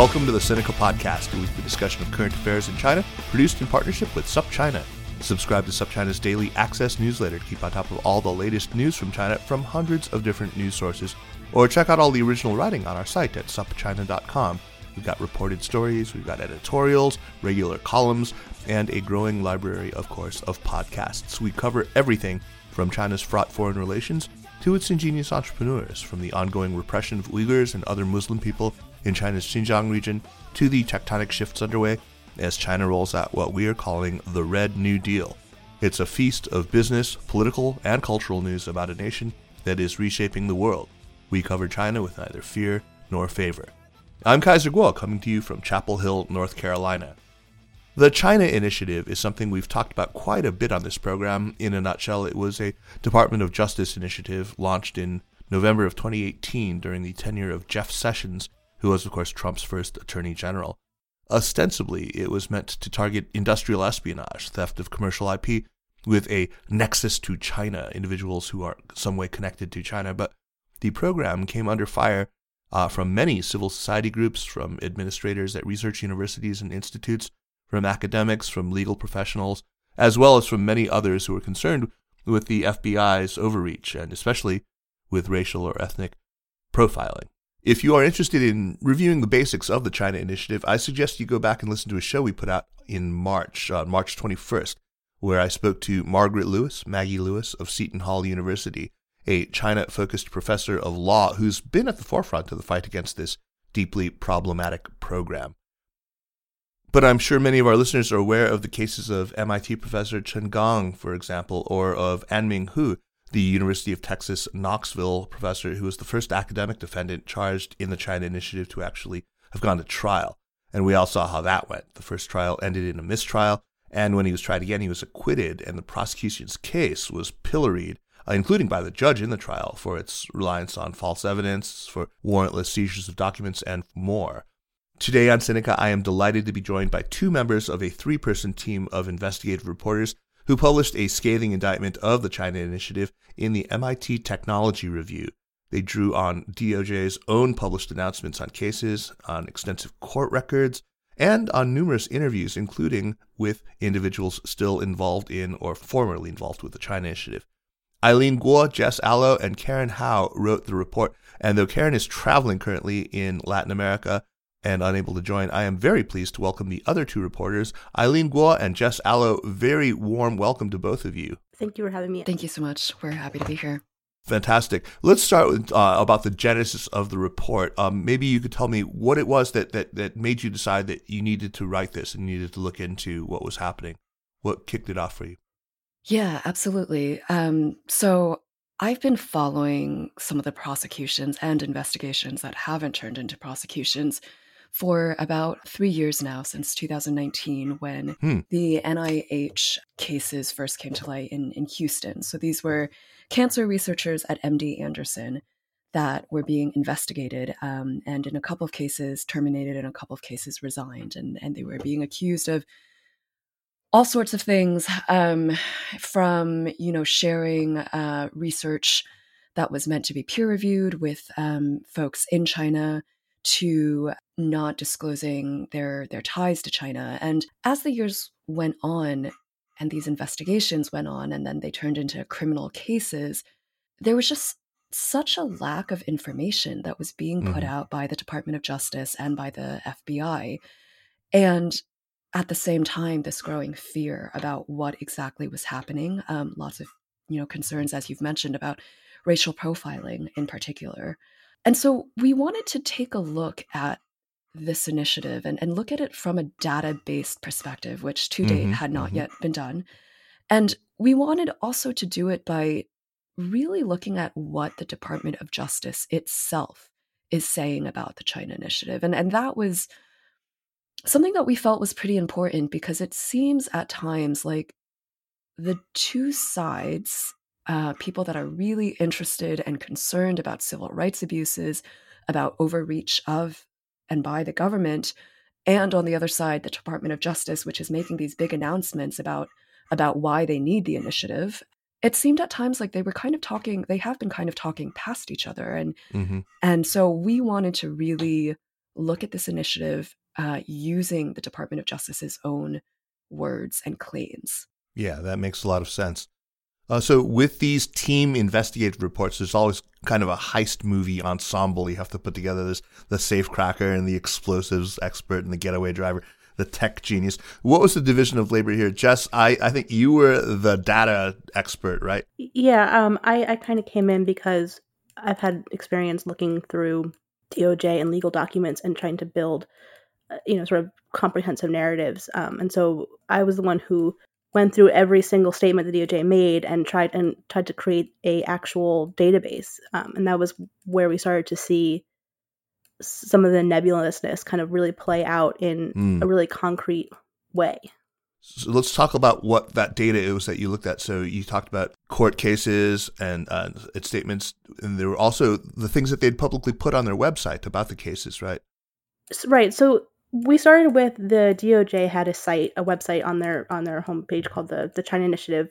Welcome to the Sinica Podcast, a weekly discussion of current affairs in China, produced in partnership with SupChina. Subscribe to SupChina's daily access newsletter to keep on top of all the latest news from China from hundreds of different news sources, or check out all the original writing on our site at supchina.com. We've got reported stories, we've got editorials, regular columns, and a growing library, of course, of podcasts. We cover everything from China's fraught foreign relations to its ingenious entrepreneurs, from the ongoing repression of Uyghurs and other Muslim people in China's Xinjiang region to the tectonic shifts underway as China rolls out what we are calling the Red New Deal. It's a feast of business, political, and cultural news about a nation that is reshaping the world. We cover China with neither fear nor favor. I'm Kaiser Kuo, coming to you from Chapel Hill, North Carolina. The China Initiative is something we've talked about quite a bit on this program. In a nutshell, it was a Department of Justice initiative launched in November of 2018 during the tenure of Jeff Sessions, who was, of course, Trump's first Attorney General. Ostensibly, it was meant to target industrial espionage, theft of commercial IP, with a nexus to China, individuals who are some way connected to China. But the program came under fire uh, from many civil society groups, from administrators at research universities and institutes, from academics, from legal professionals, as well as from many others who were concerned with the FBI's overreach and especially with racial or ethnic profiling. If you are interested in reviewing the basics of the China Initiative, I suggest you go back and listen to a show we put out in March, uh, March 21st, where I spoke to Margaret Lewis, Maggie Lewis of Seton Hall University, a China focused professor of law who's been at the forefront of the fight against this deeply problematic program. But I'm sure many of our listeners are aware of the cases of MIT professor Chen Gang, for example, or of Anming Hu, the University of Texas Knoxville professor who was the first academic defendant charged in the China Initiative to actually have gone to trial. And we all saw how that went. The first trial ended in a mistrial, and when he was tried again, he was acquitted, and the prosecution's case was pilloried, uh, including by the judge in the trial, for its reliance on false evidence, for warrantless seizures of documents, and more. Today on Sinica, I am delighted to be joined by two members of a three person team of investigative reporters who published a scathing indictment of the China Initiative in the MIT Technology Review. They drew on DOJ's own published announcements on cases, on extensive court records, and on numerous interviews, including with individuals still involved in or formerly involved with the China Initiative. Eileen Guo, Jess Aloe, and Karen Hao wrote the report, and though Karen is traveling currently in Latin America, and unable to join, I am very pleased to welcome the other two reporters, Eileen Guo and Jess Aloe. Very warm welcome to both of you. Thank you for having me. Thank you so much. We're happy to be here. Fantastic. Let's start with uh, about the genesis of the report. Um, maybe you could tell me what it was that, that that made you decide that you needed to write this and needed to look into what was happening. What kicked it off for you? Yeah, absolutely. Um, so I've been following some of the prosecutions and investigations that haven't turned into prosecutions for about three years now, since 2019, when hmm. the NIH cases first came to light in, in Houston. So these were cancer researchers at MD Anderson that were being investigated um, and in a couple of cases terminated in a couple of cases resigned and, and they were being accused of all sorts of things um, from you know sharing uh, research that was meant to be peer reviewed with um, folks in china to not disclosing their their ties to China. And as the years went on and these investigations went on and then they turned into criminal cases, there was just such a lack of information that was being put mm-hmm. out by the Department of Justice and by the FBI. And at the same time, this growing fear about what exactly was happening. Um, lots of you know concerns, as you've mentioned, about racial profiling in particular. And so we wanted to take a look at this initiative and, and look at it from a data based perspective, which to date mm-hmm, had not mm-hmm. yet been done. And we wanted also to do it by really looking at what the Department of Justice itself is saying about the China initiative. And, and that was something that we felt was pretty important because it seems at times like the two sides uh, people that are really interested and concerned about civil rights abuses, about overreach of and by the government, and on the other side, the Department of Justice, which is making these big announcements about about why they need the initiative. It seemed at times like they were kind of talking. They have been kind of talking past each other, and mm-hmm. and so we wanted to really look at this initiative uh, using the Department of Justice's own words and claims. Yeah, that makes a lot of sense. Uh, so, with these team investigative reports, there's always kind of a heist movie ensemble. You have to put together this the safecracker and the explosives expert and the getaway driver, the tech genius. What was the division of labor here, Jess? I, I think you were the data expert, right? Yeah, um, I, I kind of came in because I've had experience looking through DOJ and legal documents and trying to build, uh, you know, sort of comprehensive narratives. Um, and so I was the one who went through every single statement the DOJ made and tried and tried to create a actual database. Um, and that was where we started to see some of the nebulousness kind of really play out in mm. a really concrete way. So let's talk about what that data is that you looked at. So you talked about court cases and uh, its statements, and there were also the things that they'd publicly put on their website about the cases, right? Right. So we started with the DOJ had a site, a website on their on their homepage called the the China Initiative,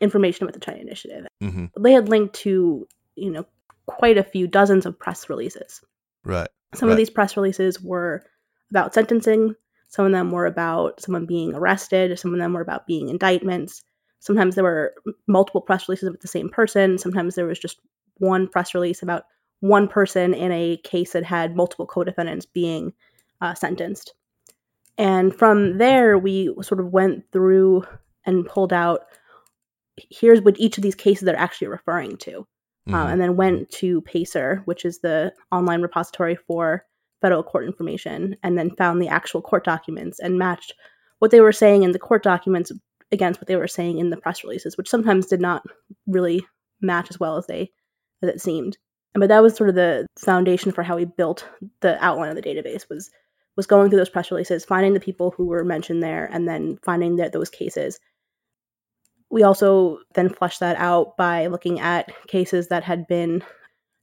information about the China Initiative. Mm-hmm. They had linked to you know quite a few dozens of press releases. Right. Some right. of these press releases were about sentencing. Some of them were about someone being arrested. Some of them were about being indictments. Sometimes there were multiple press releases about the same person. Sometimes there was just one press release about one person in a case that had multiple co-defendants being uh, sentenced. And from there, we sort of went through and pulled out here's what each of these cases are actually referring to. Uh, mm-hmm. And then went to Pacer, which is the online repository for federal court information, and then found the actual court documents and matched what they were saying in the court documents against what they were saying in the press releases, which sometimes did not really match as well as they as it seemed. But that was sort of the foundation for how we built the outline of the database was was going through those press releases, finding the people who were mentioned there, and then finding that those cases. We also then fleshed that out by looking at cases that had been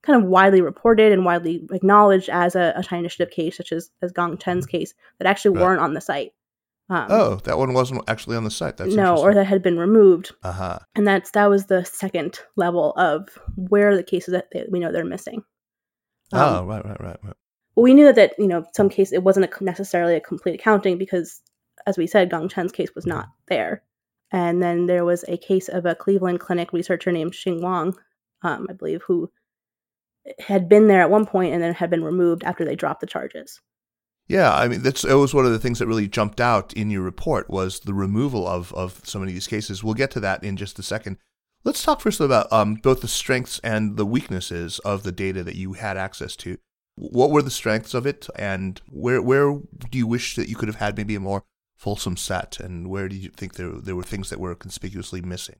kind of widely reported and widely acknowledged as a, a China Initiative case, such as, as Gang Chen's case, that actually right. weren't on the site. Um, oh, that one wasn't actually on the site. That's no, or that had been removed. Uh-huh. And that's that was the second level of where the cases that they, we know they're missing. Um, oh, right, right, right, right. Well, we knew that, that you know some case it wasn't a, necessarily a complete accounting because, as we said, Gang Chen's case was not there. And then there was a case of a Cleveland Clinic researcher named Qing Wang, um, I believe, who had been there at one point and then had been removed after they dropped the charges. Yeah, I mean that's it was one of the things that really jumped out in your report was the removal of of so many of these cases. We'll get to that in just a second. Let's talk first about um, both the strengths and the weaknesses of the data that you had access to. What were the strengths of it, and where where do you wish that you could have had maybe a more fulsome set, and where do you think there there were things that were conspicuously missing?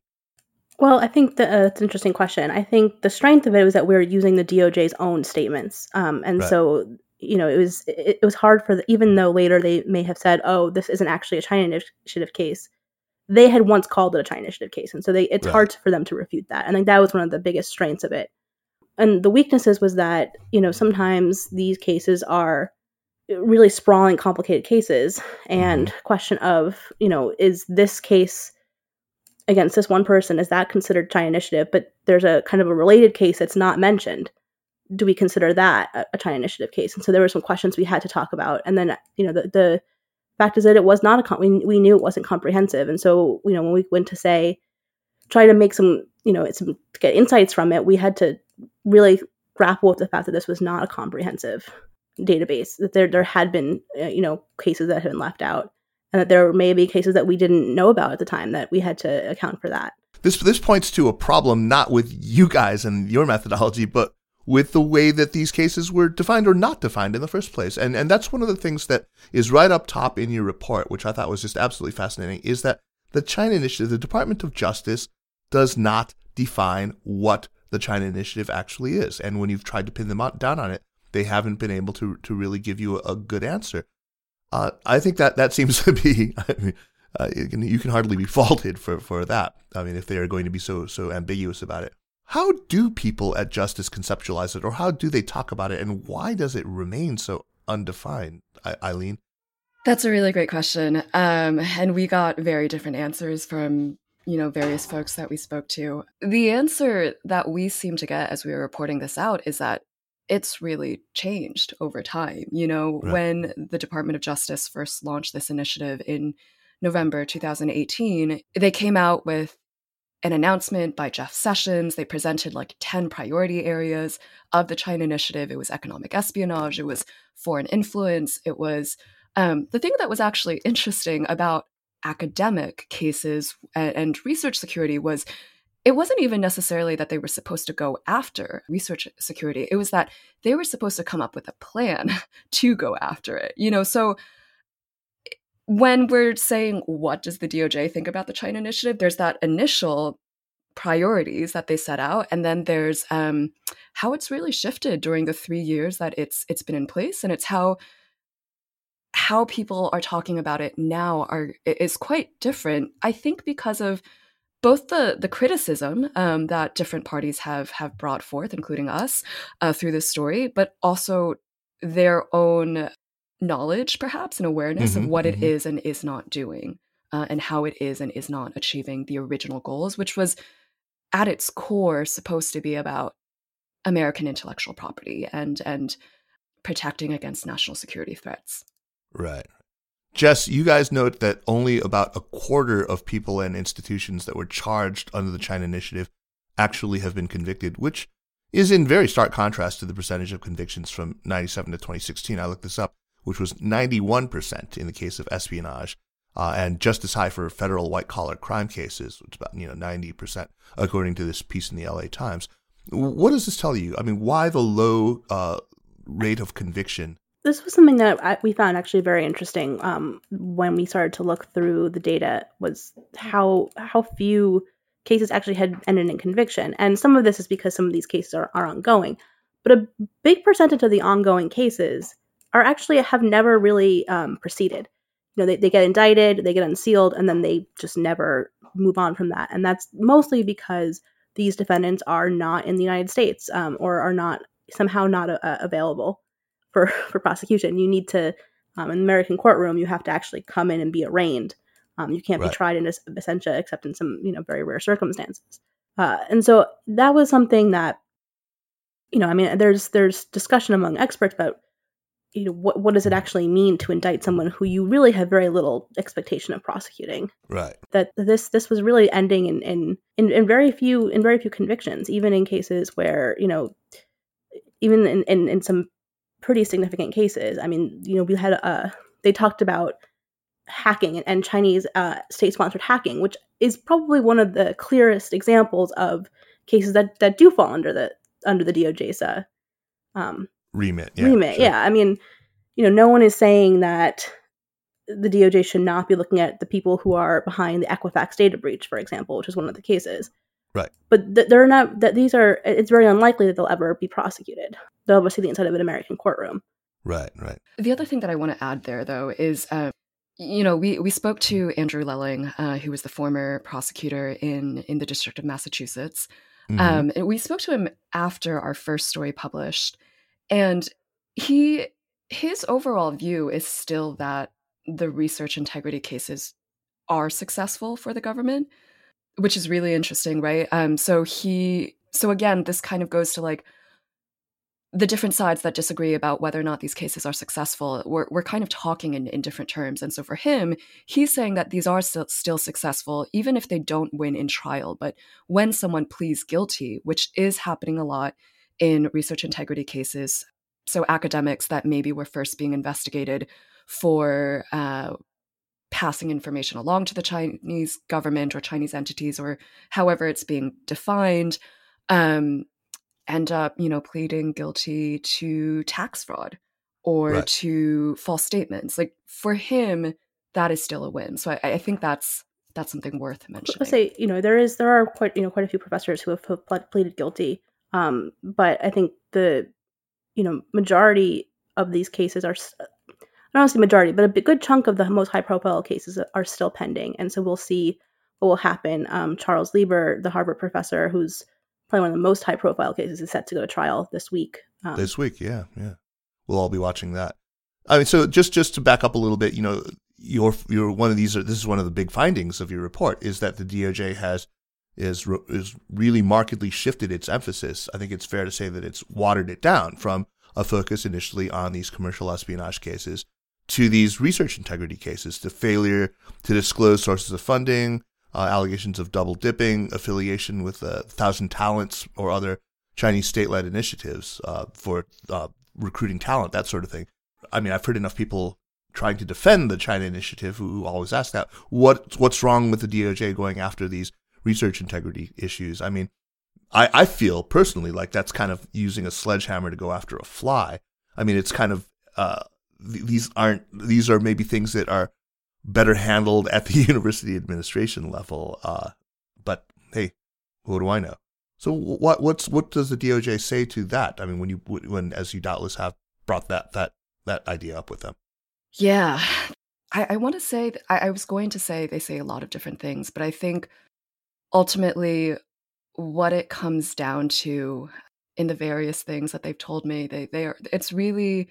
Well, I think that, uh, that's an interesting question. I think the strength of it was that we were using the DOJ's own statements, um, and right. so you know it was it, it was hard for the, even though later they may have said, "Oh, this isn't actually a China initiative case." They had once called it a China initiative case, and so they, it's right. hard for them to refute that. And I think that was one of the biggest strengths of it. And the weaknesses was that you know sometimes these cases are really sprawling, complicated cases, and mm-hmm. question of you know is this case against this one person, is that considered China initiative? But there's a kind of a related case that's not mentioned. Do we consider that a, a China initiative case? And so there were some questions we had to talk about. And then, you know, the, the fact is that it was not a, com- we, we knew it wasn't comprehensive. And so, you know, when we went to say, try to make some, you know, some, get insights from it, we had to really grapple with the fact that this was not a comprehensive database, that there, there had been, uh, you know, cases that had been left out and that there may be cases that we didn't know about at the time that we had to account for that. This this points to a problem not with you guys and your methodology, but with the way that these cases were defined or not defined in the first place. And and that's one of the things that is right up top in your report, which I thought was just absolutely fascinating, is that the China Initiative, the Department of Justice, does not define what the China Initiative actually is. And when you've tried to pin them down on it, they haven't been able to to really give you a, good answer. Uh, I think that that seems to be. I mean, uh, you, can, you can hardly be faulted for, for that. I mean, if they are going to be so so ambiguous about it, how do people at Justice conceptualize it, or how do they talk about it, and why does it remain so undefined, I- Eileen? That's a really great question, um, and we got very different answers from you know various folks that we spoke to. The answer that we seem to get as we were reporting this out is that it's really changed over time. You know, right. when the Department of Justice first launched this initiative in November 2018, they came out with an announcement by Jeff Sessions. They presented like 10 priority areas of the China Initiative. It was economic espionage, it was foreign influence, it was um, the thing that was actually interesting about academic cases and, and research security was it wasn't even necessarily that they were supposed to go after research security. It was that they were supposed to come up with a plan to go after it. You know, so when we're saying what does the DOJ think about the China initiative, there's that initial priorities that they set out, and then there's um, how it's really shifted during the three years that it's it's been in place, and it's how how people are talking about it now are is quite different. I think because of both the the criticism um, that different parties have have brought forth, including us, uh, through this story, but also their own knowledge, perhaps, and awareness mm-hmm, of what mm-hmm. it is and is not doing, uh, and how it is and is not achieving the original goals, which was at its core supposed to be about American intellectual property and and protecting against national security threats. Right. Jess, you guys note that only about a quarter of people and institutions that were charged under the China Initiative actually have been convicted, which is in very stark contrast to the percentage of convictions from 97 to 2016. I looked this up which was 91% in the case of espionage, uh, and just as high for federal white collar crime cases, which is about you know 90%, according to this piece in the LA Times. What does this tell you? I mean, why the low uh, rate of conviction? This was something that I, we found actually very interesting um, when we started to look through the data. Was how how few cases actually had ended in conviction, and some of this is because some of these cases are, are ongoing. But a big percentage of the ongoing cases are actually have never really um, proceeded. You know, they, they get indicted, they get unsealed, and then they just never move on from that. And that's mostly because these defendants are not in the United States um, or are not somehow not uh, available for, for prosecution. You need to, um, in the American courtroom, you have to actually come in and be arraigned. Um, you can't right. be tried in absentia except in some, you know, very rare circumstances. Uh, and so that was something that, you know, I mean, there's there's discussion among experts about you know what what does it actually mean to indict someone who you really have very little expectation of prosecuting right that this this was really ending in in in, in very few in very few convictions even in cases where you know even in, in, in some pretty significant cases i mean you know we had a they talked about hacking and, and chinese uh, state sponsored hacking which is probably one of the clearest examples of cases that that do fall under the under the doj's uh, um, remit. Yeah, remit. Sure. Yeah. I mean, you know, no one is saying that the DOJ should not be looking at the people who are behind the Equifax data breach, for example, which is one of the cases. Right. But th- they're not. That these are. It's very unlikely that they'll ever be prosecuted. They'll ever see the inside of an American courtroom. Right. Right. The other thing that I want to add there, though, is. Uh, you know, we, we spoke to Andrew Lelling, uh, who was the former prosecutor in, in the District of Massachusetts. Mm-hmm. Um, and we spoke to him after our first story published, and he his overall view is still that the research integrity cases are successful for the government, which is really interesting, right? Um, so he so again, this kind of goes to like the different sides that disagree about whether or not these cases are successful, we're, we're kind of talking in, in different terms. And so for him, he's saying that these are still, still successful, even if they don't win in trial. But when someone pleads guilty, which is happening a lot, in research integrity cases. So, academics that maybe were first being investigated for uh, passing information along to the Chinese government or Chinese entities, or however it's being defined, um, end up, you know, pleading guilty to tax fraud or right. to false statements. Like for him, that is still a win. So I, I think that's that's something worth mentioning. I say, you know, there is there are quite you know quite a few professors who have, have pleaded guilty um, but I think the you know majority of these cases are I don't say majority, but a good chunk of the most high profile cases are still pending, and so we'll see what will happen. Um, Charles Lieber, the Harvard professor, who's probably one of the most high profile cases, is set to go to trial this week. Um, this week, yeah, yeah, we'll all be watching that. I mean, so just just to back up a little bit, you know, your your one of these. This is one of the big findings of your report is that the DOJ has is is really markedly shifted its emphasis. I think it's fair to say that it's watered it down from a focus initially on these commercial espionage cases to these research integrity cases, to failure to disclose sources of funding, uh, allegations of double dipping, affiliation with uh, Thousand Talents or other Chinese state-led initiatives uh, for uh, recruiting talent, that sort of thing. I mean, I've heard enough people trying to defend the China initiative who always ask that what what's wrong with the DOJ going after these research integrity issues? I mean, I, I feel personally like that's kind of using a sledgehammer to go after a fly. I mean, it's kind of uh, th- these aren't these are maybe things that are better handled at the university administration level. Uh, but hey, what do I know? So what what's what does the DOJ say to that? I mean, when you when as you doubtless have brought that that that idea up with them. Yeah, I, I want to say I, I was going to say they say a lot of different things, but I think ultimately what it comes down to in the various things that they've told me, they they are it's really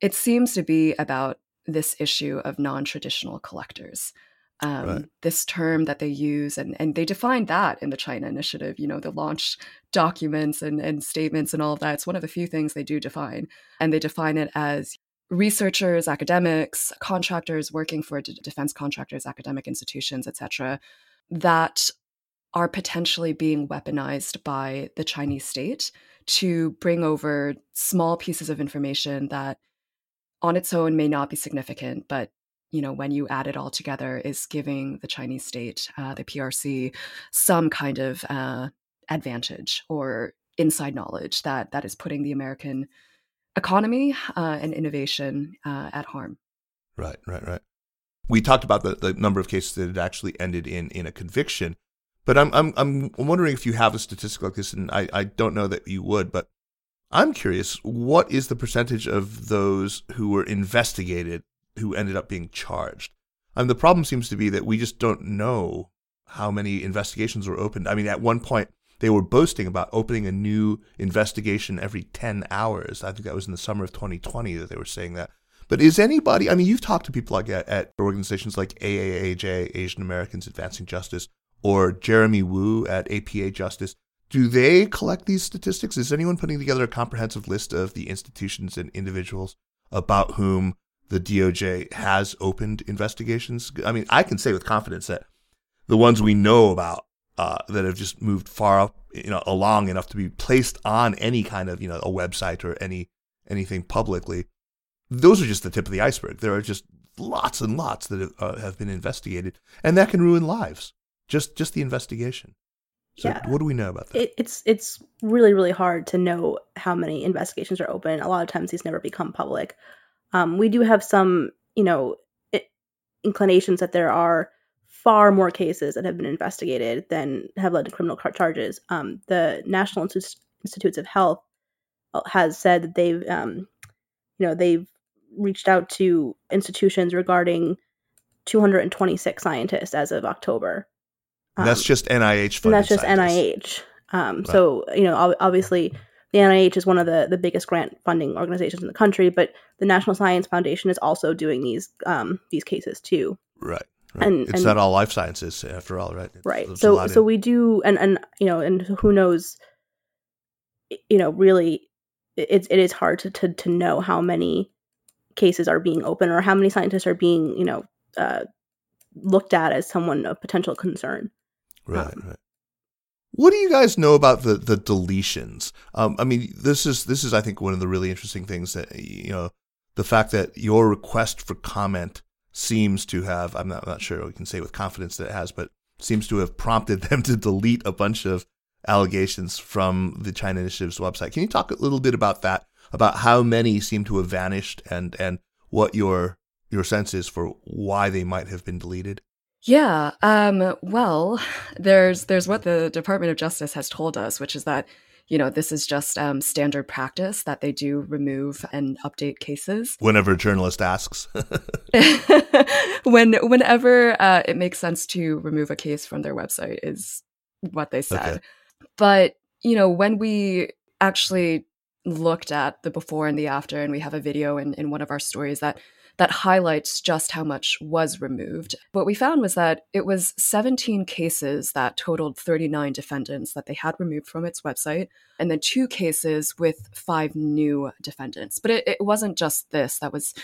it seems to be about this issue of non-traditional collectors um, right. this term that they use and, and they define that in the china initiative you know the launch documents and, and statements and all of that it's one of the few things they do define and they define it as researchers academics contractors working for d- defense contractors academic institutions etc that are potentially being weaponized by the chinese state to bring over small pieces of information that on its own may not be significant, but you know when you add it all together is giving the chinese state uh, the prc some kind of uh, advantage or inside knowledge that that is putting the american economy uh, and innovation uh, at harm. Right right right. We talked about the, the number of cases that had actually ended in in a conviction but I'm, I'm i'm wondering if you have a statistic like this and i i don't know that you would but I'm curious, what is the percentage of those who were investigated who ended up being charged? Mean, the problem seems to be that we just don't know how many investigations were opened. I mean, at one point, they were boasting about opening a new investigation every 10 hours. I think that was in the summer of 2020 that they were saying that. But is anybody, I mean, you've talked to people like at, at organizations like AAAJ, Asian Americans Advancing Justice, or Jeremy Wu at APA Justice do they collect these statistics? Is anyone putting together a comprehensive list of the institutions and individuals about whom the DOJ has opened investigations? I mean, I can say with confidence that the ones we know about uh, that have just moved far up, you know, along enough to be placed on any kind of, you know, a website or any anything publicly, those are just the tip of the iceberg. There are just lots and lots that have, uh, have been investigated, and that can ruin lives. Just just the investigation. So yeah. what do we know about that? It, it's it's really really hard to know how many investigations are open. A lot of times these never become public. Um, we do have some, you know, it, inclinations that there are far more cases that have been investigated than have led to criminal charges. Um, the National Institutes of Health uh, has said that they've, um, you know, they've reached out to institutions regarding 226 scientists as of October. Um, that's just NIH. And that's just scientists. NIH. Um, right. So you know, obviously, the NIH is one of the the biggest grant funding organizations in the country, but the National Science Foundation is also doing these um, these cases too. Right. Right. And it's and, not all life sciences after all, right? It's, right. So so in... we do, and and you know, and who knows, you know, really, it's it is hard to to to know how many cases are being open or how many scientists are being you know uh, looked at as someone of potential concern. Right, um, right. What do you guys know about the the deletions? Um, I mean, this is this is I think one of the really interesting things that you know the fact that your request for comment seems to have I'm not, not sure we can say with confidence that it has, but seems to have prompted them to delete a bunch of allegations from the China Initiative's website. Can you talk a little bit about that? About how many seem to have vanished and and what your your sense is for why they might have been deleted? Yeah. Um, well, there's there's what the Department of Justice has told us, which is that you know this is just um, standard practice that they do remove and update cases whenever a journalist asks. when whenever uh, it makes sense to remove a case from their website is what they said. Okay. But you know when we actually looked at the before and the after, and we have a video in, in one of our stories that that highlights just how much was removed. What we found was that it was 17 cases that totaled 39 defendants that they had removed from its website, and then two cases with five new defendants. But it, it wasn't just this that was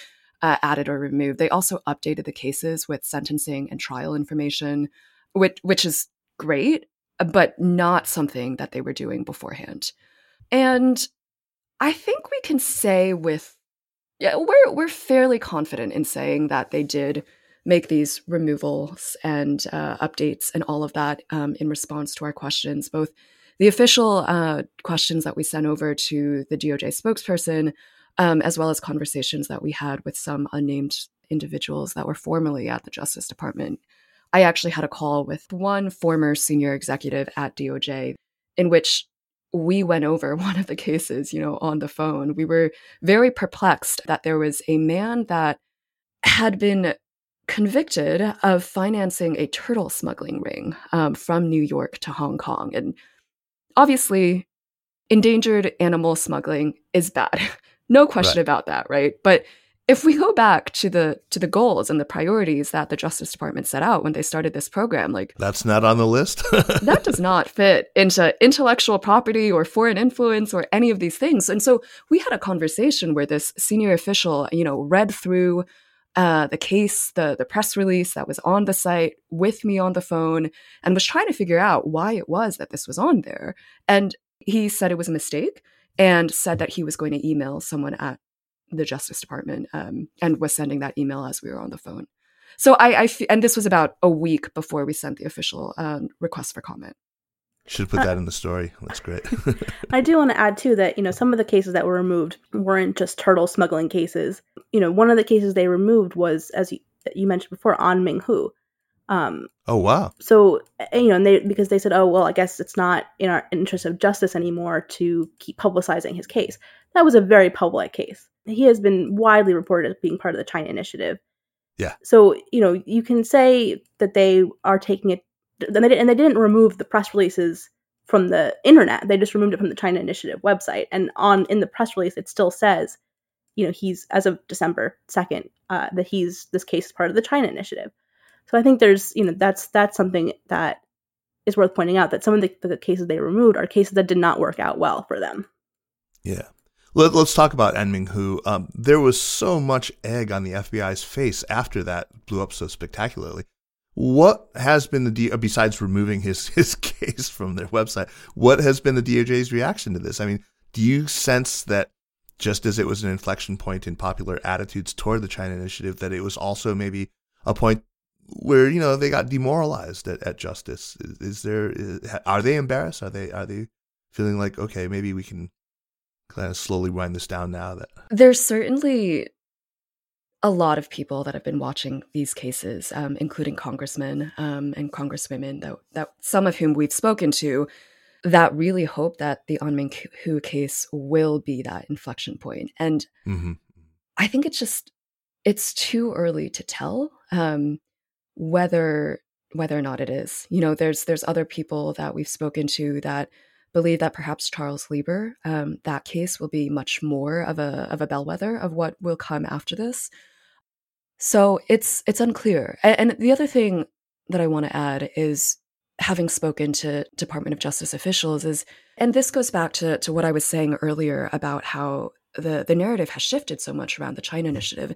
uh, added or removed. They also updated the cases with sentencing and trial information, which, which is great, but not something that they were doing beforehand. And I think we can say with yeah, we're we're fairly confident in saying that they did make these removals and uh, updates and all of that um, in response to our questions, both the official uh, questions that we sent over to the DOJ spokesperson, um, as well as conversations that we had with some unnamed individuals that were formerly at the Justice Department. I actually had a call with one former senior executive at DOJ in which we went over one of the cases, you know, on the phone. We were very perplexed that there was a man that had been convicted of financing a turtle smuggling ring um, from New York to Hong Kong. And obviously, endangered animal smuggling is bad. no question right. about that, right? But if we go back to the to the goals and the priorities that the justice department set out when they started this program like that's not on the list? that does not fit into intellectual property or foreign influence or any of these things. And so we had a conversation where this senior official you know read through uh, the case the the press release that was on the site with me on the phone and was trying to figure out why it was that this was on there. And he said it was a mistake and said that he was going to email someone at the Justice Department um, and was sending that email as we were on the phone. So I, I f- and this was about a week before we sent the official um, request for comment. Should put that in the story. That's great. I do want to add too that you know some of the cases that were removed weren't just turtle smuggling cases. You know, one of the cases they removed was, as you, you mentioned before, An Ming Hu. Um, oh wow! So you know, and they because they said, oh well, I guess it's not in our interest of justice anymore to keep publicizing his case. That was a very public case he has been widely reported as being part of the China Initiative. Yeah. So you know you can say that they are taking it, and they, did, and they didn't remove the press releases from the internet. They just removed it from the China Initiative website, and on in the press release it still says, you know, he's as of December second uh, that he's this case is part of the China Initiative. So I think there's you know that's that's something that is worth pointing out that some of the, the cases they removed are cases that did not work out well for them. Yeah. Let, us talk about Anming Hu. Um, there was so much egg on the FBI's face after that blew up so spectacularly. What has been the D- uh, besides removing his his case from their website? What has been the DOJ's reaction to this? I mean, do you sense that just as it was an inflection point in popular attitudes toward the China Initiative, that it was also maybe a point where you know they got demoralized at, at justice? Is, is there is, are they embarrassed? Are they are they feeling like okay, maybe we can kind of slowly wind this down now that there's certainly a lot of people that have been watching these cases, um, including congressmen um, and congresswomen, that, that some of whom we've spoken to, that really hope that the An Ming Hu case will be that inflection point. And mm-hmm. I think it's just it's too early to tell um, whether whether or not it is. You know, there's there's other people that we've spoken to that believe that perhaps Charles Lieber, um, that case will be much more of a of a bellwether of what will come after this. So it's it's unclear. And, and the other thing that I want to add is having spoken to Department of Justice officials is, and this goes back to to what I was saying earlier about how the the narrative has shifted so much around the China initiative.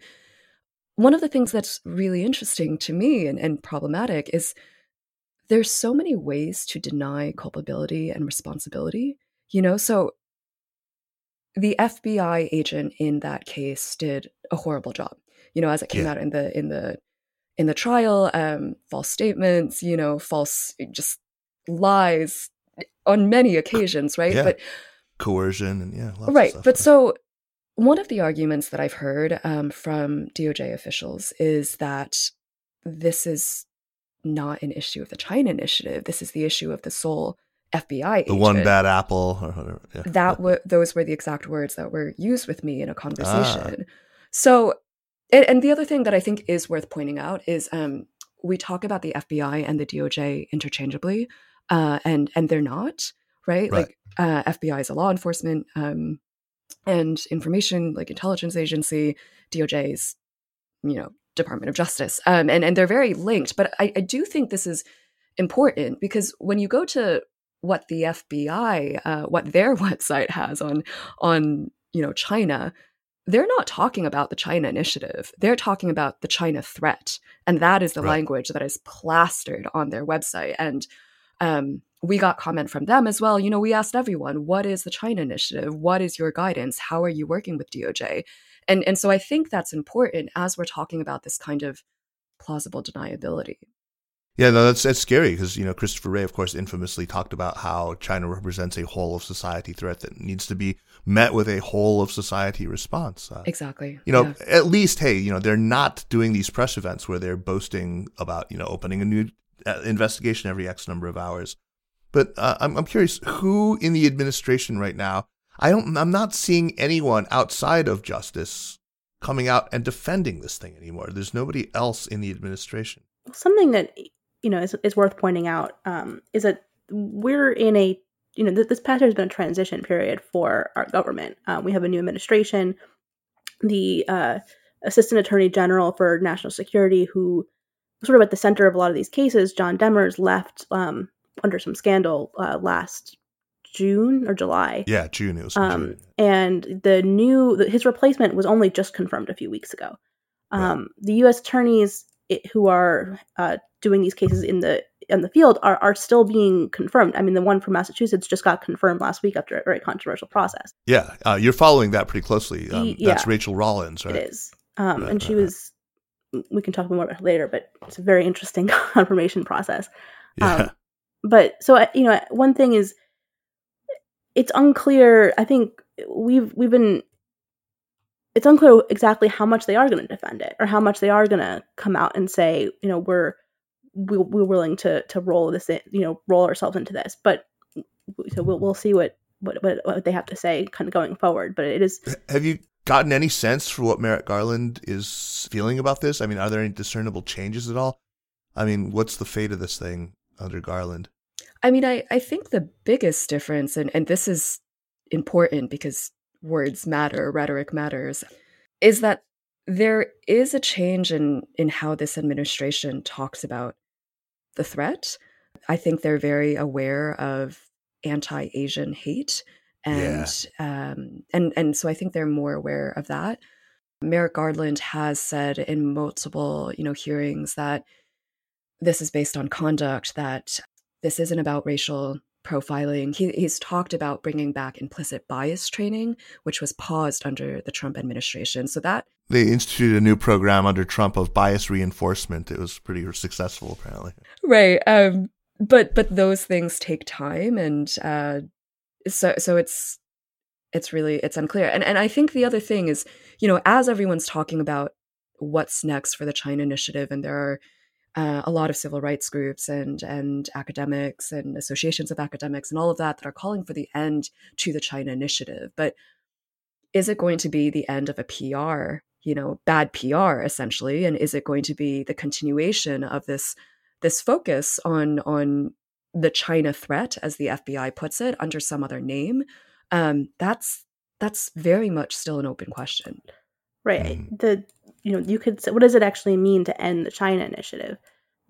One of the things that's really interesting to me and, and problematic is there's so many ways to deny culpability and responsibility, you know? So the FBI agent in that case did a horrible job. You know, as it came yeah. out in the in the in the trial, um, false statements, you know, false just lies on many occasions, right? Yeah. But coercion and yeah, right. But so one of the arguments that I've heard um, from DOJ officials is that this is not an issue of the China initiative. This is the issue of the sole FBI The one bad apple or whatever. Yeah. That were those were the exact words that were used with me in a conversation. Ah. So and, and, the other thing that I think is worth pointing out is um, we talk about the FBI and the DOJ interchangeably, uh, and and they're not right. right. Like uh, FBI is a law enforcement um, and information like intelligence agency. DOJ is you know, Department of Justice. Um, and, and they're very linked. But I, I do think this is important because when you go to what the FBI, uh, what their website has on on you know China, they're not talking about the China initiative. They're talking about the China threat, and that is the right. language that is plastered on their website. And um, we got comment from them as well. You know, we asked everyone, "What is the China initiative? What is your guidance? How are you working with DOJ?" And and so I think that's important as we're talking about this kind of plausible deniability. Yeah, no, that's that's scary because you know Christopher Wray, of course, infamously talked about how China represents a whole of society threat that needs to be met with a whole of society response. Uh, exactly. You know, yeah. at least, hey, you know, they're not doing these press events where they're boasting about you know opening a new uh, investigation every X number of hours. But uh, I'm I'm curious who in the administration right now. I don't. I'm not seeing anyone outside of justice coming out and defending this thing anymore. There's nobody else in the administration. Something that you know is, is worth pointing out um, is that we're in a you know th- this past year has been a transition period for our government. Um, we have a new administration. The uh, assistant attorney general for national security, who sort of at the center of a lot of these cases, John Demers, left um, under some scandal uh, last June or July. Yeah, June. It was um, June. And the new his replacement was only just confirmed a few weeks ago. Um, right. The U.S. attorneys who are uh, doing these cases in the in the field are, are still being confirmed. I mean, the one from Massachusetts just got confirmed last week after a very controversial process. Yeah, uh, you're following that pretty closely. Um, yeah. That's Rachael Rollins, right? It is, um, and she was. We can talk more about it later, but it's a very interesting confirmation process. Yeah. Um, but so you know, one thing is, it's unclear. I think we've we've been it's unclear exactly how much they are going to defend it or how much they are going to come out and say, you know, we're we're willing to to roll this, in, you know, roll ourselves into this. But so we'll we'll see what what what they have to say kind of going forward. But it is. Have you gotten any sense for what Merrick Garland is feeling about this? I mean, are there any discernible changes at all? I mean, what's the fate of this thing under Garland? I mean, I, I think the biggest difference, and, and this is important because words matter, rhetoric matters, is that there is a change in in how this administration talks about the threat. I think they're very aware of anti-Asian hate, and yeah. um, and and so I think they're more aware of that. Merrick Garland has said in multiple, you know, hearings that this is based on conduct that this isn't about racial profiling. He, he's talked about bringing back implicit bias training, which was paused under the Trump administration. So that they instituted a new program under Trump of bias reinforcement. It was pretty successful, apparently. Right. Um, but but those things take time, and uh, so so it's it's really it's unclear. And and I think the other thing is, you know, as everyone's talking about what's next for the China initiative, and there are uh, a lot of civil rights groups and and academics and associations of academics and all of that that are calling for the end to the China initiative. But is it going to be the end of a PR, you know, bad PR essentially, and is it going to be the continuation of this this focus on on the China threat, as the FBI puts it, under some other name? Um, that's that's very much still an open question. Right. Mm. The you know you could say what does it actually mean to end the China initiative?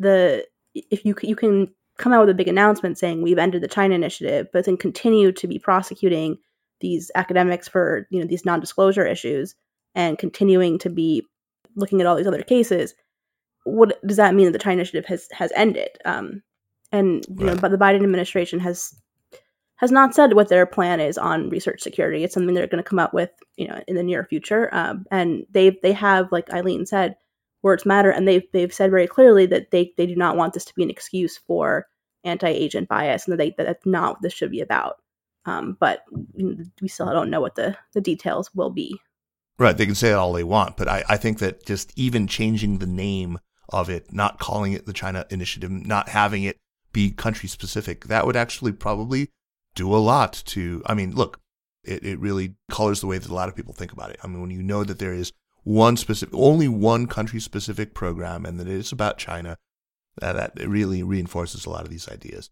The if you you can come out with a big announcement saying we've ended the China initiative, but then continue to be prosecuting these academics for you know these non-disclosure issues and continuing to be looking at all these other cases. What does that mean that the China initiative has has ended? Um, and you right. know, but the Biden administration has has not said what their plan is on research security. It's something they're going to come up with, you know, in the near future. Um, and they they have, like Eileen said, words matter, and they've they've said very clearly that they they do not want this to be an excuse for anti-Asian bias, and that they that that's not what this should be about. Um, but we still don't know what the the details will be. Right, they can say it all they want, but I, I think that just even changing the name of it, not calling it the China Initiative, not having it be country specific, that would actually probably do a lot to, I mean, look, it, it really colors the way that a lot of people think about it. I mean, when you know that there is one specific, only one country specific program and that it is about China, that, that it really reinforces a lot of these ideas.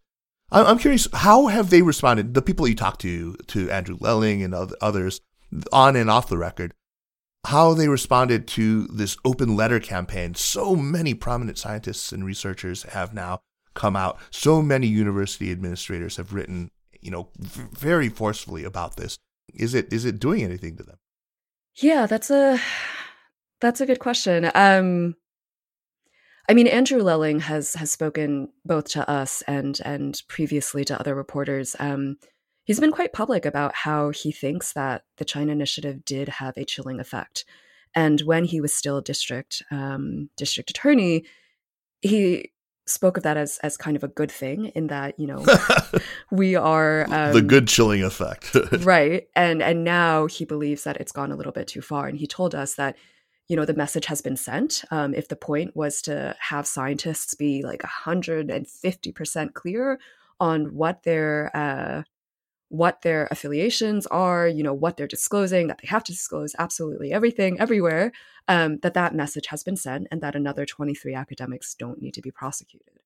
I'm curious, how have they responded? The people you talked to, to Andrew Lelling and others, on and off the record, how they responded to this open letter campaign. So many prominent scientists and researchers have now come out. So many university administrators have written, you know, very forcefully about this. Is it is it doing anything to them? Yeah, that's a that's a good question. Um I mean, Andrew Lelling has has spoken both to us and and previously to other reporters. Um, he's been quite public about how he thinks that the China Initiative did have a chilling effect. And when he was still district um, district attorney, he spoke of that as as kind of a good thing in that you know we are um, the good chilling effect. right. And and now he believes that it's gone a little bit too far. And he told us that you know the message has been sent um, if the point was to have scientists be like 150% clear on what their uh, what their affiliations are you know what they're disclosing that they have to disclose absolutely everything everywhere um, that that message has been sent and that another 23 academics don't need to be prosecuted.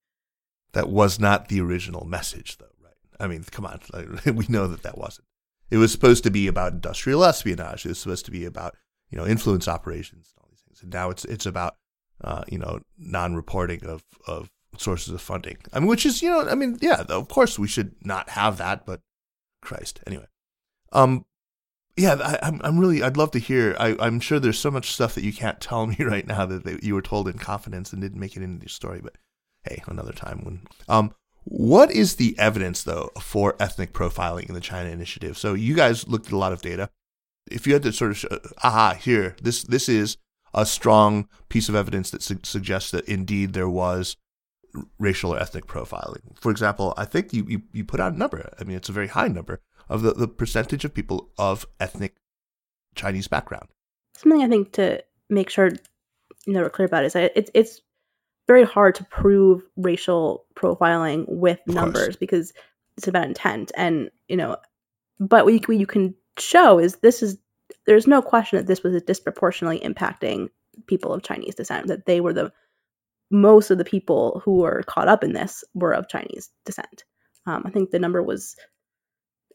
That was not the original message though right? I mean come on we know that that wasn't. It was supposed to be about industrial espionage. It was supposed to be about you know influence operations and all these things. And now it's it's about uh, you know non-reporting of of sources of funding. I mean which is you know i mean yeah of course we should not have that but Christ. Anyway, um, yeah, I, am I'm, I'm really I'd love to hear. I, I'm sure there's so much stuff that you can't tell me right now that you were told in confidence and didn't make it into your story. But hey, another time when. Um, what is the evidence though for ethnic profiling in the China Initiative? So you guys looked at a lot of data. If you had to sort of, show, aha, here, this this is a strong piece of evidence that su- suggests that indeed there was racial or ethnic profiling. For example, I think you, you, you put out a number. I mean, it's a very high number of the, the percentage of people of ethnic Chinese background. Something I think to make sure you know we're clear about is that it's it's very hard to prove racial profiling with of numbers course. because it's about intent and you know but what you, what you can show is this is there's no question that this was disproportionately impacting people of Chinese descent that they were the most of the people who were caught up in this were of Chinese descent. Um, I think the number was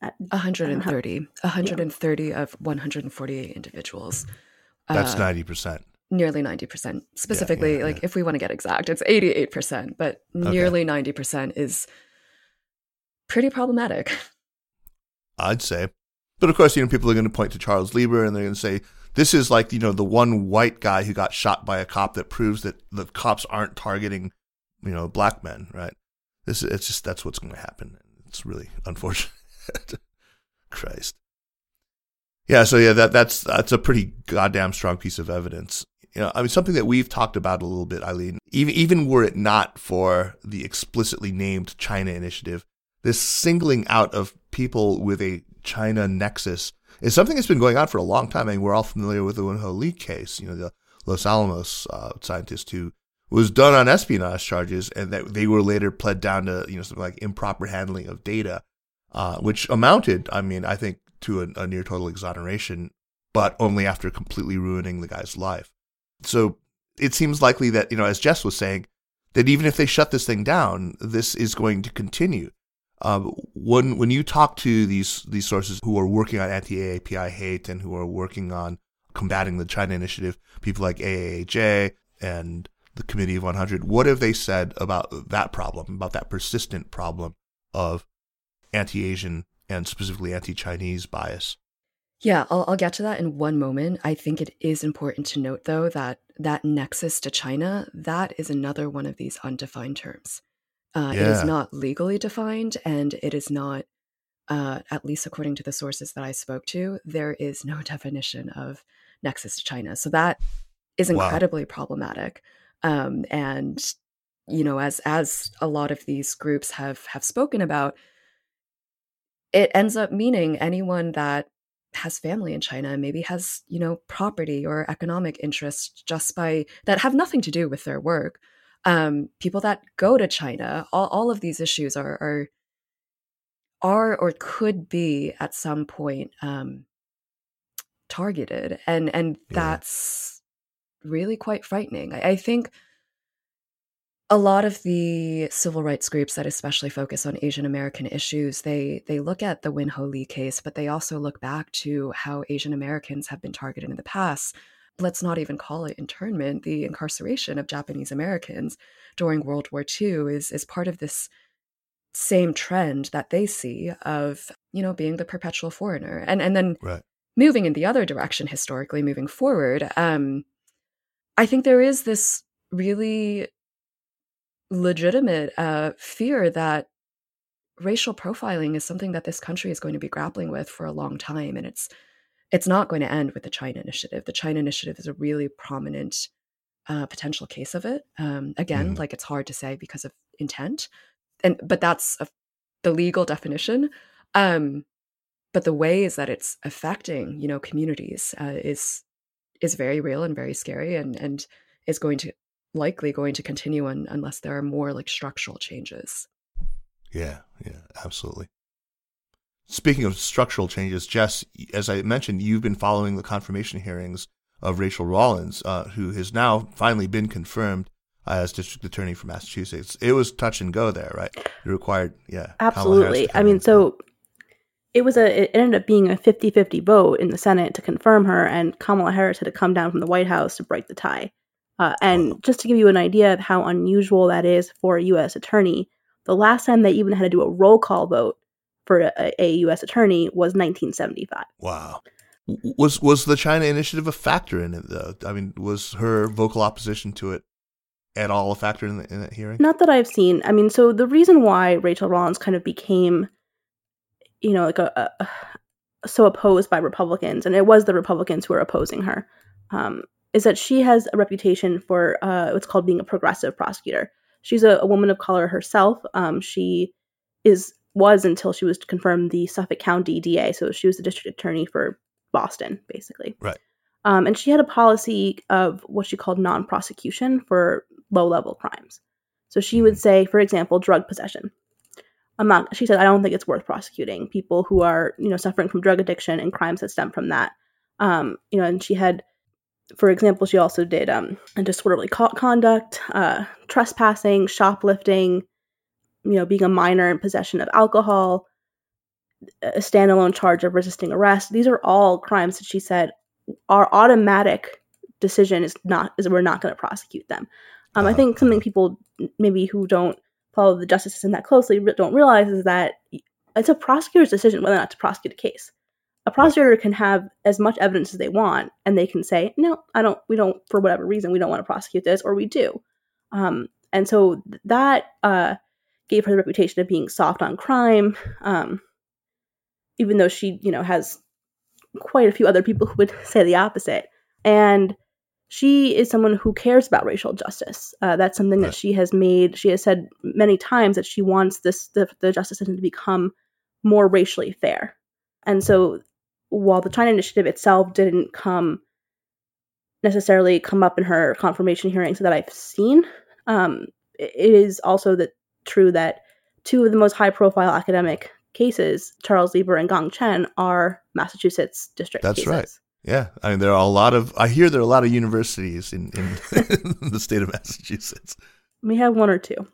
at, 130, 130 yeah. of 148 individuals. That's uh, 90%. Nearly 90%. Specifically, yeah, yeah, like if we want to get exact, it's 88%, but nearly okay. 90% is pretty problematic. I'd say. But of course, you know, people are going to point to Charles Lieber and they're going to say, this is like, you know, the one white guy who got shot by a cop that proves that the cops aren't targeting, you know, black men, right? This it's just that's what's going to happen. It's really unfortunate. Christ. Yeah, so yeah, that that's that's a pretty goddamn strong piece of evidence. You know, I mean, something that we've talked about a little bit, Eileen. Even even were it not for the explicitly named China initiative, this singling out of people with a China nexus is something that's been going on for a long time. I mean, we're all familiar with the Wen Ho Lee case, you know, the Los Alamos uh, scientist who was done on espionage charges and that they were later pled down to, you know, something like improper handling of data, uh, which amounted, I mean, I think to a, a near total exoneration, but only after completely ruining the guy's life. So it seems likely that, you know, as Jess was saying, that even if they shut this thing down, this is going to continue. Um, when when you talk to these these sources who are working on anti-AAPI hate and who are working on combating the China Initiative, people like AAJ and the Committee of 100, what have they said about that problem, about that persistent problem of anti-Asian and specifically anti-Chinese bias? Yeah, I'll, I'll get to that in one moment. I think it is important to note, though, that that nexus to China, that is another one of these undefined terms. Uh, yeah. It is not legally defined, and it is not, uh, at least according to the sources that I spoke to, there is no definition of nexus to China. So that is incredibly wow. problematic. Um, and you know, as as a lot of these groups have have spoken about, it ends up meaning anyone that has family in China maybe has, you know, property or economic interests just by that have nothing to do with their work um, people that go to China, all, all of these issues are, are are or could be at some point um, targeted, and and yeah. that's really quite frightening. I, I think a lot of the civil rights groups that especially focus on Asian American issues, they they look at the Wen Ho Lee case, but they also look back to how Asian Americans have been targeted in the past let's not even call it internment, the incarceration of Japanese Americans during World War II is is part of this same trend that they see of, you know, being the perpetual foreigner. And and then right. moving in the other direction historically moving forward, um I think there is this really legitimate uh, fear that racial profiling is something that this country is going to be grappling with for a long time and it's it's not going to end with the china initiative the china initiative is a really prominent uh, potential case of it um, again mm. like it's hard to say because of intent and but that's a, the legal definition um, but the ways that it's affecting you know communities uh, is is very real and very scary and and is going to likely going to continue un, unless there are more like structural changes yeah, yeah, absolutely. Speaking of structural changes, Jess, as I mentioned, you've been following the confirmation hearings of Rachael Rollins, uh, who has now finally been confirmed as district attorney for Massachusetts. It was touch and go there, right? It required, yeah. Absolutely. I mean, so it was a it ended up being a 50-50 vote in the Senate to confirm her and Kamala Harris had to come down from the White House to break the tie. Uh, and just to give you an idea of how unusual that is for a U.S. attorney, the last time they even had to do a roll call vote for a, a U.S. attorney was 1975. Wow. Was was the China initiative a factor in it though? I mean, was her vocal opposition to it at all a factor in, the, in that hearing? Not that I've seen. I mean, so the reason why Rachael Rollins kind of became, you know, like a, a so opposed by Republicans, and it was the Republicans who were opposing her, um, is that she has a reputation for uh, what's called being a progressive prosecutor she's a, a woman of color herself. Um, she is was until she was confirmed the Suffolk County DA, so she was the district attorney for Boston, basically. Right. Um, and she had a policy of what she called non-prosecution for low-level crimes. So she would mm-hmm. say, for example, drug possession. I'm not. She said, I don't think it's worth prosecuting people who are, you know, suffering from drug addiction and crimes that stem from that. Um, you know, and she had for example, she also did um, disorderly conduct, uh, trespassing, shoplifting, you know, being a minor in possession of alcohol, a standalone charge of resisting arrest. These are all crimes that she said our automatic decision is not is we're not going to prosecute them. Um, I think something people maybe who don't follow the justice system that closely don't realize is that it's a prosecutor's decision whether or not to prosecute a case a prosecutor can have as much evidence as they want and they can say no i don't we don't for whatever reason we don't want to prosecute this or we do um, and so that uh, gave her the reputation of being soft on crime um, even though she you know has quite a few other people who would say the opposite. And she is someone who cares about racial justice. Uh, that's something that she has made she has said many times that she wants this the, the justice system to become more racially fair. And so while the China initiative itself didn't come necessarily come up in her confirmation hearings that I've seen, um, it is also that true that two of the most high profile academic cases, Charles Lieber and Gang Chen, are Massachusetts district That's cases. right. Yeah, I mean there are a lot of. I hear there are a lot of universities in in, the state of Massachusetts. We have one or two.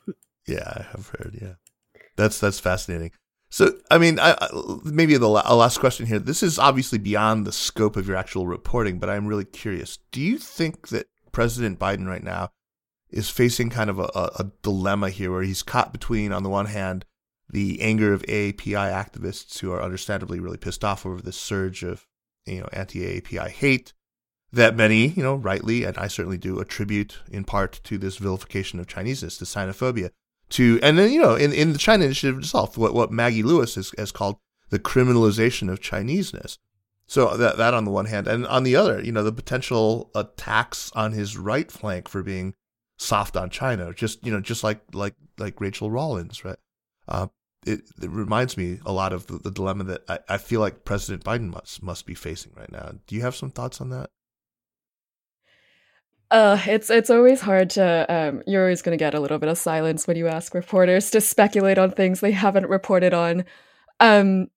Yeah, I have heard. Yeah, that's that's fascinating. So, I mean, I, maybe the last question here. This is obviously beyond the scope of your actual reporting, but I'm really curious. Do you think that President Biden right now is facing kind of a, a dilemma here where he's caught between, on the one hand, the anger of AAPI activists who are understandably really pissed off over this surge of, you know, anti-AAPI hate that many, you know, rightly, and I certainly do, attribute in part to this vilification of Chineseness, to xenophobia to and then you know in, in the China Initiative itself, what what Maggie Lewis has, has called the criminalization of Chineseness. So that that on the one hand, and on the other, you know, the potential attacks on his right flank for being soft on China, just you know, just like like like Rachael Rollins, right? Uh, it, it reminds me a lot of the, the dilemma that I, I feel like President Biden must must be facing right now. Do you have some thoughts on that? Uh, it's it's always hard to. Um, you're always going to get a little bit of silence when you ask reporters to speculate on things they haven't reported on. Um,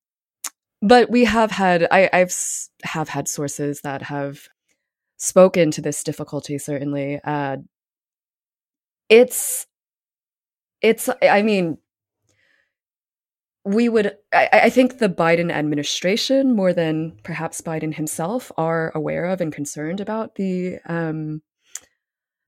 but we have had. I, I've have had sources that have spoken to this difficulty. Certainly, uh, it's it's. I mean, we would I, I, think the biden administration more than perhaps biden himself are aware of and concerned about the um,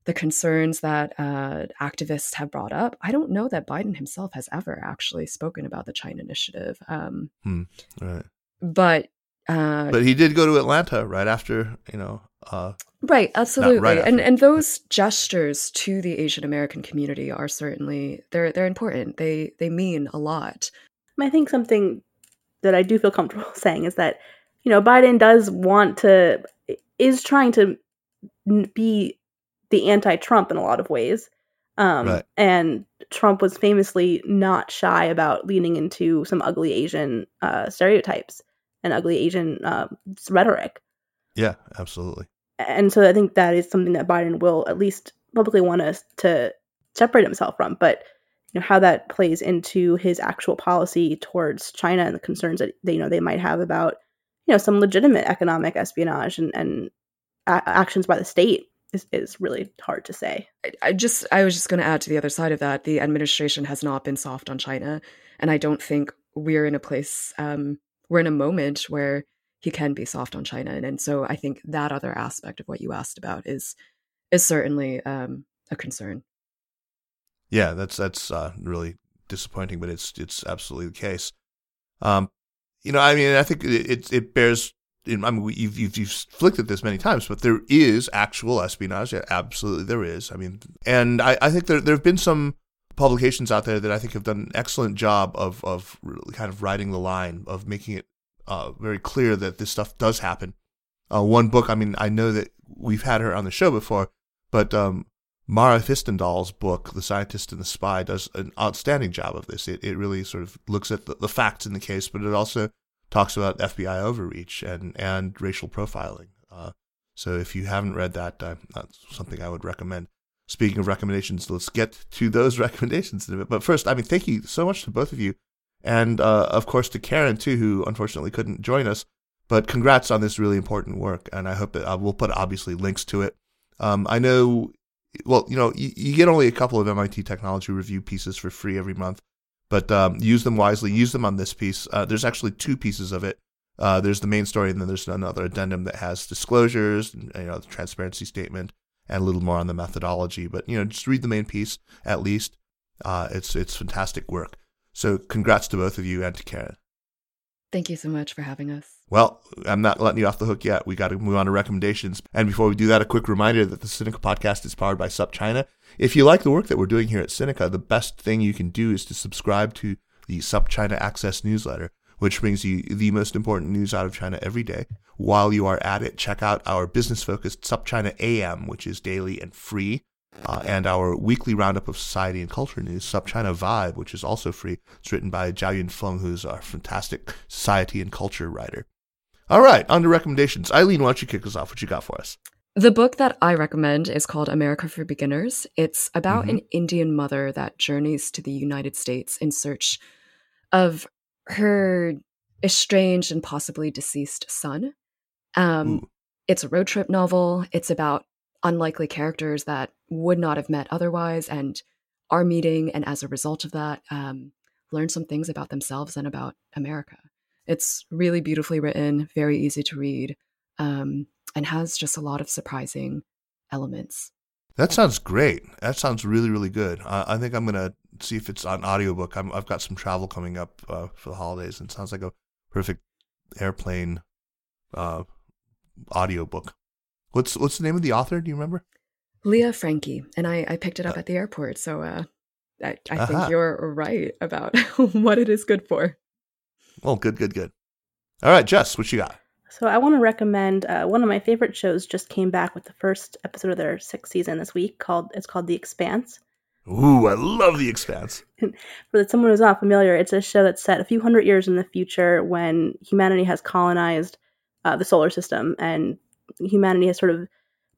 the concerns that uh, activists have brought up i don't know that biden himself has ever actually spoken about the china initiative um, hmm, right. but uh, but he did go to atlanta right after you know uh, right absolutely right and and those gestures to the asian american community are certainly they're they're important they they mean a lot I think something that I do feel comfortable saying is that, you know, Biden does want to, is trying to be the anti Trump in a lot of ways. Um, right. And Trump was famously not shy about leaning into some ugly Asian uh, stereotypes and ugly Asian uh, rhetoric. Yeah, absolutely. And so I think that is something that Biden will at least publicly want us to separate himself from. But you know how that plays into his actual policy towards China and the concerns that they you know they might have about you know some legitimate economic espionage and, and a- actions by the state is, is really hard to say. I, I just I was just going to add to the other side of that the administration has not been soft on China and I don't think we're in a place um, we're in a moment where he can be soft on China and, and so I think that other aspect of what you asked about is is certainly um, a concern. Yeah, that's that's uh, really disappointing, but it's it's absolutely the case. Um, you know, I mean, I think it it bears. I mean, you've, you've you've flicked at this many times, but there is actual espionage. Yeah, absolutely, there is. I mean, and I, I think there there have been some publications out there that I think have done an excellent job of of really kind of riding the line of making it uh, very clear that this stuff does happen. Uh, one book, I mean, I know that we've had her on the show before, but um, Mara Hvistendahl's book, The Scientist and the Spy, does an outstanding job of this. It, it really sort of looks at the, the facts in the case, but it also talks about FBI overreach and, and racial profiling. Uh, so if you haven't read that, uh, that's something I would recommend. Speaking of recommendations, let's get to those recommendations in a bit. But first, I mean, thank you so much to both of you. And uh, of course to Karen, too, who unfortunately couldn't join us. But congrats on this really important work. And I hope that uh, we'll put obviously links to it. Um, I know well, you know, you, you, get only a couple of MIT Technology Review pieces for free every month, but um, use them wisely. Use them on this piece. Uh, there's actually two pieces of it. Uh, there's the main story, and then there's another addendum that has disclosures, and, you know, the transparency statement, and a little more on the methodology. But you know, just read the main piece at least. Uh, it's it's fantastic work. So congrats to both of you and to Karen. Thank you so much for having us. Well, I'm not letting you off the hook yet. We got to move on to recommendations. And before we do that, a quick reminder that the Sinica podcast is powered by SupChina. If you like the work that we're doing here at Sinica, the best thing you can do is to subscribe to the SupChina Access newsletter, which brings you the most important news out of China every day. While you are at it, check out our business focused SupChina AM, which is daily and free uh, and our weekly roundup of society and culture news, SupChina Vibe, which is also free. It's written by Jiayun Feng, who's our fantastic society and culture writer. All right, on to recommendations. Eileen, why don't you kick us off? What you got for us? The book that I recommend is called America for Beginners. It's about mm-hmm. an Indian mother that journeys to the United States in search of her estranged and possibly deceased son. Um, it's a road trip novel. It's about unlikely characters that would not have met otherwise and are meeting, and as a result of that, um, learn some things about themselves and about America. It's really beautifully written, very easy to read, um, and has just a lot of surprising elements. That sounds great. That sounds really, really good. I think I'm going to see if it's on audiobook. i have got some travel coming up uh, for the holidays, and sounds like a perfect airplane uh, audiobook. What's what's the name of the author? Do you remember? Leah Franqui, and I, I picked it up uh, at the airport. So uh, I, I uh-huh. think you're right about what it is good for. Well, good, good, good. All right, Jess, what you got? So I want to recommend uh, one of my favorite shows. Just came back with the first episode of their sixth season this week. Called it's called The Expanse. Ooh, I love The Expanse. For someone who's not familiar, it's a show that's set a few hundred years in the future when humanity has colonized uh, the solar system and humanity has sort of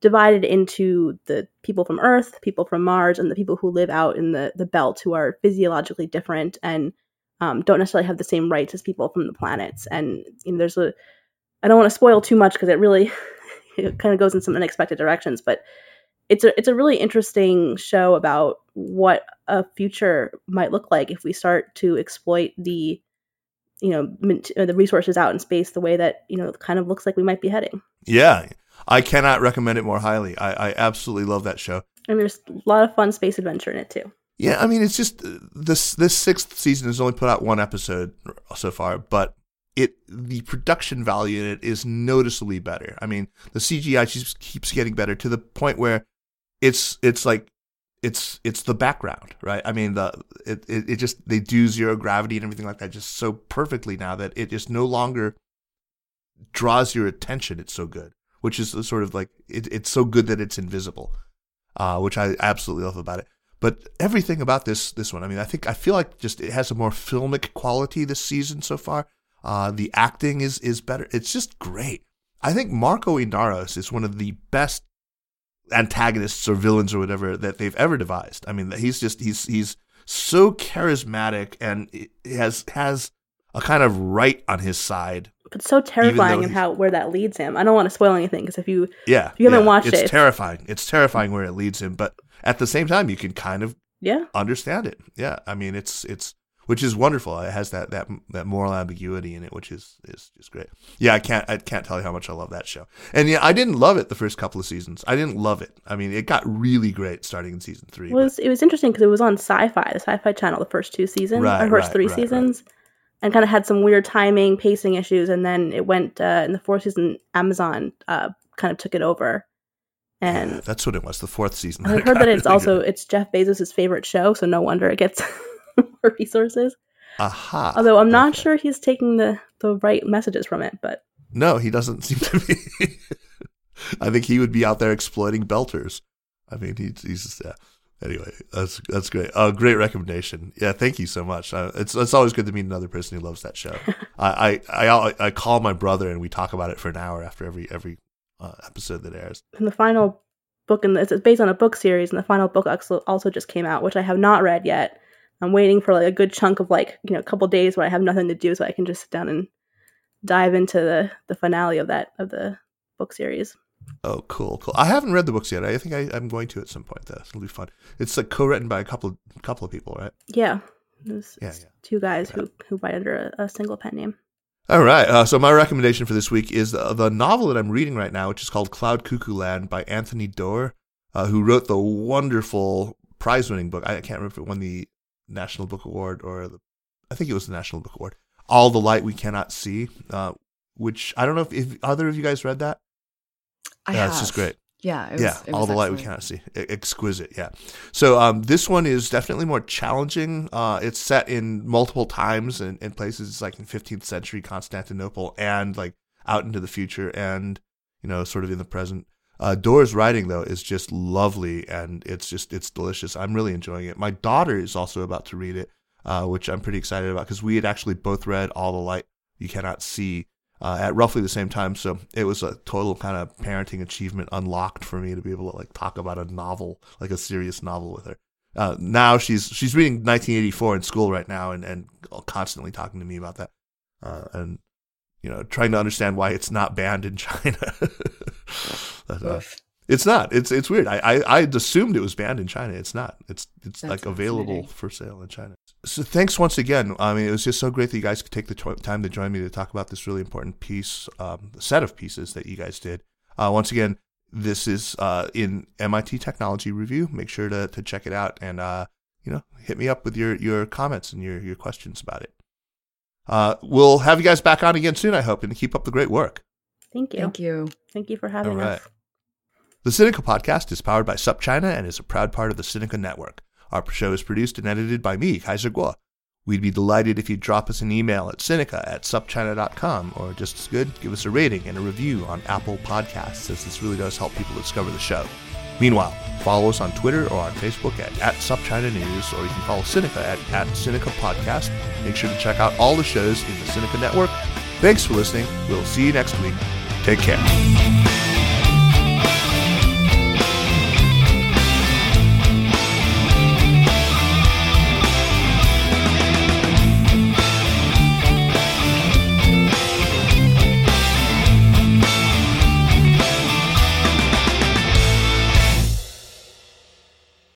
divided into the people from Earth, people from Mars, and the people who live out in the, the belt who are physiologically different and um, don't necessarily have the same rights as people from the planets. And you know, there's a, I don't want to spoil too much because it really it kind of goes in some unexpected directions, but it's a it's a really interesting show about what a future might look like if we start to exploit the you know uh, the resources out in space the way that you know kind of looks like we might be heading. Yeah, I cannot recommend it more highly. I, I absolutely love that show. And there's a lot of fun space adventure in it too. Yeah, I mean it's just uh, this this sixth season has only put out one episode so far, but it the production value in it is noticeably better. I mean the CGI just keeps getting better to the point where it's it's like it's it's the background, right? I mean, the it, it, it just they do zero gravity and everything like that just so perfectly now that it just no longer draws your attention. It's so good, which is sort of like it, it's so good that it's invisible, uh, which I absolutely love about it. But everything about this this one, I mean, I think I feel like just it has a more filmic quality this season so far. Uh, the acting is is better. It's just great. I think Marco Inaros is one of the best antagonists or villains or whatever that they've ever devised. I mean, he's just he's he's so charismatic and has has a kind of right on his side. But so terrifying in how where that leads him. I don't want to spoil anything because if you yeah if you haven't yeah, watched it's it, it's terrifying. It's terrifying where it leads him, but at the same time, you can kind of yeah understand it. Yeah, I mean, it's it's which is wonderful. It has that that that moral ambiguity in it, which is is just great. Yeah, I can't I can't tell you how much I love that show. And yeah, I didn't love it the first couple of seasons. I didn't love it. I mean, it got really great starting in season three. Well, it was, it was interesting because it was on Sci-Fi, the Sci-Fi Channel, the first two seasons, Right, or first right, three right, seasons, and kind of had some weird timing, pacing issues, and then it went uh, in the fourth season. Amazon uh, kind of took it over, and yeah, that's what it was. The fourth season. I heard that it's also it's Jeff Bezos' favorite show, so no wonder it gets more resources. aha. Although I'm not Okay. sure he's taking the the right messages from it, but No, he doesn't seem to be. I think he would be out there exploiting belters. I mean, he, he's just, yeah. Anyway, that's that's great. Uh, great recommendation. Yeah, thank you so much. Uh, it's it's always good to meet another person who loves that show. I, I I I call my brother and we talk about it for an hour after every every uh, episode that airs. and the final book in this it's based on a book series, and the final book also also just came out, which I have not read yet. I'm waiting for like a good chunk of like you know a couple days where I have nothing to do, so I can just sit down and dive into the the finale of that of the book series. Oh, cool, cool. I haven't read the books yet. I think I, I'm going to at some point. Though it'll be fun. It's like co-written by a couple couple of people, right? Yeah, Yeah, yeah. two guys who who write under a, a single pen name. All right. Uh, so my recommendation for this week is the, the novel that I'm reading right now, which is called Cloud Cuckoo Land by Anthony Doerr, uh, who wrote the wonderful prize-winning book. I can't remember if it won the National Book Award or the, I think it was the National Book Award. All the Light We Cannot See, uh, which I don't know if, if either of you guys read that. I yeah, have. it's just great. Yeah, it was, yeah, all the light we cannot see. E- exquisite, yeah. So um, this one is definitely more challenging. Uh, it's set in multiple times and, and places. It's like in 15th century Constantinople and like out into the future and you know sort of in the present. Uh, Doerr's writing though is just lovely and it's just it's delicious. I'm really enjoying it. My daughter is also about to read it, uh, which I'm pretty excited about because we had actually both read All the Light You Cannot See uh, at roughly the same time. So it was a total kind of parenting achievement unlocked for me to be able to like talk about a novel, like a serious novel with her. Uh, now she's she's reading 1984 in school right now and and constantly talking to me about that, uh, and you know trying to understand why it's not banned in China. But, uh, it's not. It's it's weird. I, I I assumed it was banned in China. It's not. It's it's That's like available for sale in China. So thanks once again. I mean, it was just so great that you guys could take the to- time to join me to talk about this really important piece, um, set of pieces that you guys did. Uh, once again, this is uh, in MIT Technology Review. Make sure to to check it out and uh, you know hit me up with your your comments and your your questions about it. Uh, we'll have you guys back on again soon, I hope, and keep up the great work. Thank you. Thank you. Thank you for having All right. us. The Sinica podcast is powered by SupChina and is a proud part of the Sinica network. Our show is produced and edited by me, Kaiser Kuo. We'd be delighted if you'd drop us an email at Sinica at supchina.com or just as good, give us a rating and a review on Apple Podcasts, as this really does help people discover the show. Meanwhile, follow us on Twitter or on Facebook at, at SupChina News, or you can follow Sinica at, at Sinica Podcast. Make sure to check out all the shows in the Sinica network. Thanks for listening. We'll see you next week. Take care.